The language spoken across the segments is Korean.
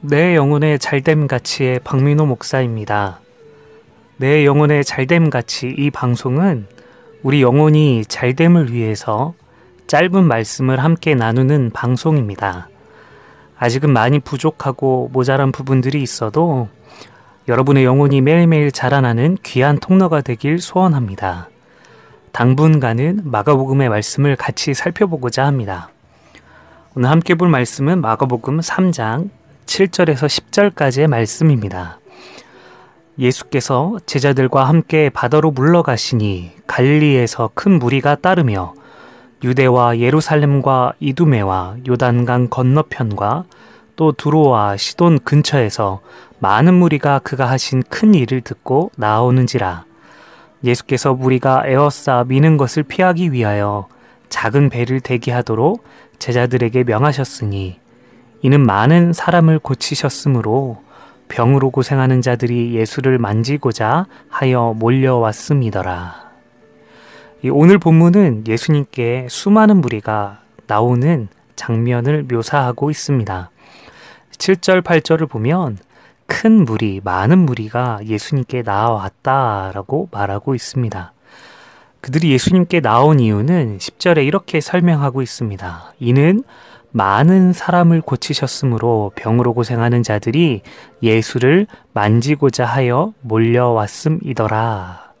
내 영혼의 잘됨 가치의 박민호 목사입니다. 내 영혼의 잘됨 가치 이 방송은 우리 영혼이 잘됨을 위해서 짧은 말씀을 함께 나누는 방송입니다. 아직은 많이 부족하고 모자란 부분들이 있어도 여러분의 영혼이 매일매일 자라나는 귀한 통로가 되길 소원합니다. 당분간은 마가복음의 말씀을 같이 살펴보고자 합니다. 오늘 함께 볼 말씀은 마가복음 3장 7절에서 10절까지의 말씀입니다. 예수께서 제자들과 함께 바다로 물러가시니 갈리에서 큰 무리가 따르며 유대와 예루살렘과 이두메와 요단강 건너편과 또 두로와 시돈 근처에서 많은 무리가 그가 하신 큰 일을 듣고 나오는지라 예수께서 무리가 에어싸 미는 것을 피하기 위하여 작은 배를 대기하도록 제자들에게 명하셨으니 이는 많은 사람을 고치셨으므로 병으로 고생하는 자들이 예수를 만지고자 하여 몰려왔음이더라. 오늘 본문은 예수님께 수많은 무리가 나오는 장면을 묘사하고 있습니다. 7절, 8절을 보면 큰 무리, 많은 무리가 예수님께 나왔다라고 말하고 있습니다. 그들이 예수님께 나온 이유는 10절에 이렇게 설명하고 있습니다. 이는 많은 사람을 고치셨으므로 병으로 고생하는 자들이 예수를 만지고자 하여 몰려왔음이더라.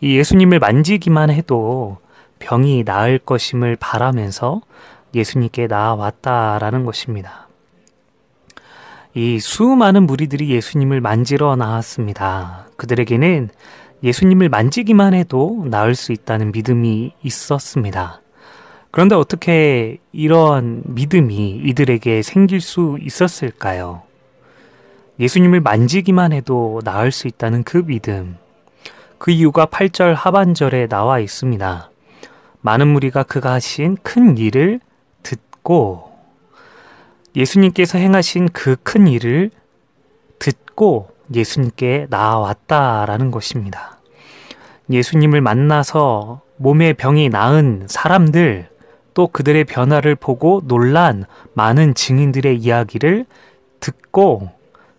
이 예수님을 만지기만 해도 병이 나을 것임을 바라면서 예수님께 나왔다라는 것입니다. 이 수많은 무리들이 예수님을 만지러 나왔습니다. 그들에게는 예수님을 만지기만 해도 나을 수 있다는 믿음이 있었습니다. 그런데 어떻게 이런 믿음이 이들에게 생길 수 있었을까요? 예수님을 만지기만 해도 나을 수 있다는 그 믿음. 그 이유가 8절 하반절에 나와 있습니다. 많은 무리가 그가 하신 큰 일을 듣고 예수님께서 행하신 그 큰 일을 듣고 예수님께 나왔다라는 것입니다. 예수님을 만나서 몸의 병이 나은 사람들, 또 그들의 변화를 보고 놀란 많은 증인들의 이야기를 듣고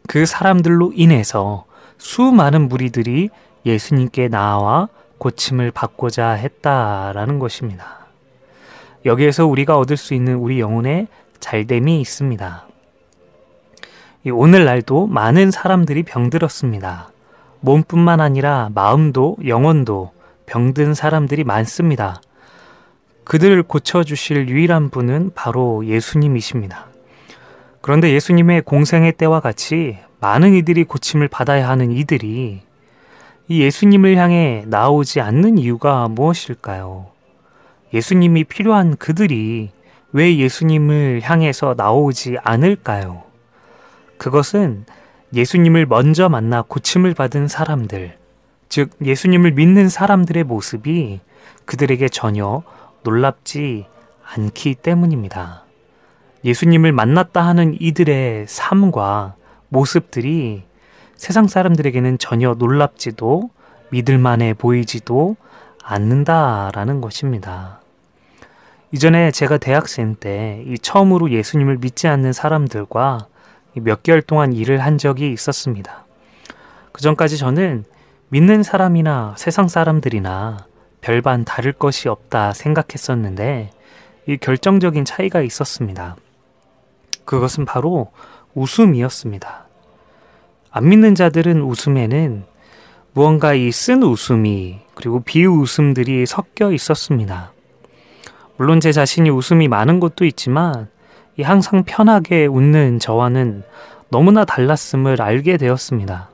그 사람들로 인해서 수많은 무리들이 예수님께 나와 고침을 받고자 했다라는 것입니다. 여기에서 우리가 얻을 수 있는 우리 영혼의 잘됨이 있습니다. 오늘날도 많은 사람들이 병들었습니다. 몸뿐만 아니라 마음도 영혼도 병든 사람들이 많습니다. 그들을 고쳐주실 유일한 분은 바로 예수님이십니다. 그런데 예수님의 공생의 때와 같이 많은 이들이 고침을 받아야 하는 이들이 이 예수님을 향해 나오지 않는 이유가 무엇일까요? 예수님이 필요한 그들이 왜 예수님을 향해서 나오지 않을까요? 그것은 예수님을 먼저 만나 고침을 받은 사람들, 즉 예수님을 믿는 사람들의 모습이 그들에게 전혀 놀랍지 않기 때문입니다. 예수님을 만났다 하는 이들의 삶과 모습들이 세상 사람들에게는 전혀 놀랍지도 믿을만해 보이지도 않는다라는 것입니다. 이전에 제가 대학생 때 이 처음으로 예수님을 믿지 않는 사람들과 몇 개월 동안 일을 한 적이 있었습니다. 그 전까지 저는 믿는 사람이나 세상 사람들이나 별반 다를 것이 없다 생각했었는데 이 결정적인 차이가 있었습니다. 그것은 바로 웃음이었습니다. 안 믿는 자들은 웃음에는 무언가 이 쓴 웃음이 그리고 비웃음들이 섞여 있었습니다. 물론 제 자신이 웃음이 많은 것도 있지만 이 항상 편하게 웃는 저와는 너무나 달랐음을 알게 되었습니다.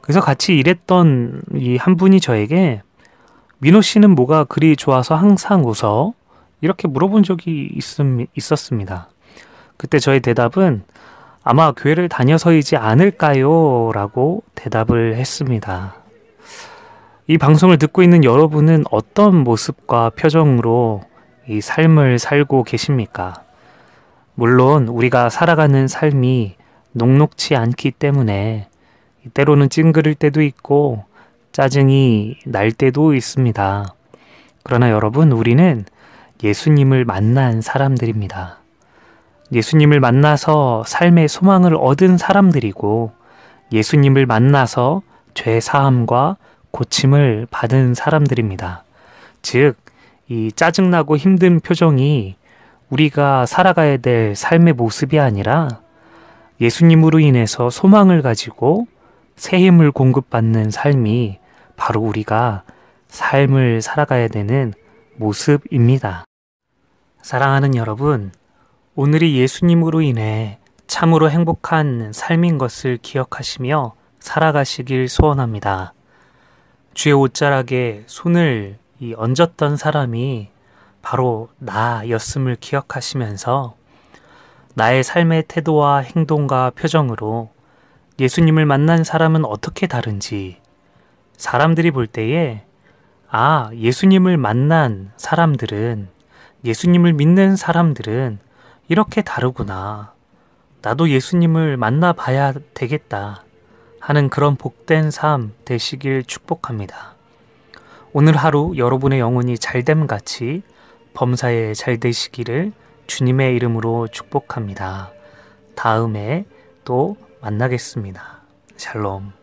그래서 같이 일했던 이 한 분이 저에게 민호 씨는 뭐가 그리 좋아서 항상 웃어? 이렇게 물어본 적이 있음, 있었습니다. 그때 저의 대답은 아마 교회를 다녀서이지 않을까요? 라고 대답을 했습니다. 이 방송을 듣고 있는 여러분은 어떤 모습과 표정으로 이 삶을 살고 계십니까? 물론 우리가 살아가는 삶이 녹록치 않기 때문에 때로는 찡그릴 때도 있고 짜증이 날 때도 있습니다. 그러나 여러분, 우리는 예수님을 만난 사람들입니다. 예수님을 만나서 삶의 소망을 얻은 사람들이고 예수님을 만나서 죄 사함과 고침을 받은 사람들입니다. 즉, 이 짜증나고 힘든 표정이 우리가 살아가야 될 삶의 모습이 아니라 예수님으로 인해서 소망을 가지고 새 힘을 공급받는 삶이 바로 우리가 삶을 살아가야 되는 모습입니다. 사랑하는 여러분, 오늘이 예수님으로 인해 참으로 행복한 삶인 것을 기억하시며 살아가시길 소원합니다. 주의 옷자락에 손을 얹었던 사람이 바로 나였음을 기억하시면서 나의 삶의 태도와 행동과 표정으로 예수님을 만난 사람은 어떻게 다른지 사람들이 볼 때에 아, 예수님을 만난 사람들은 예수님을 믿는 사람들은 이렇게 다르구나. 나도 예수님을 만나봐야 되겠다. 하는 그런 복된 삶 되시길 축복합니다. 오늘 하루 여러분의 영혼이 잘됨 같이 범사에 잘 되시기를 주님의 이름으로 축복합니다. 다음에 또 만나겠습니다. 샬롬.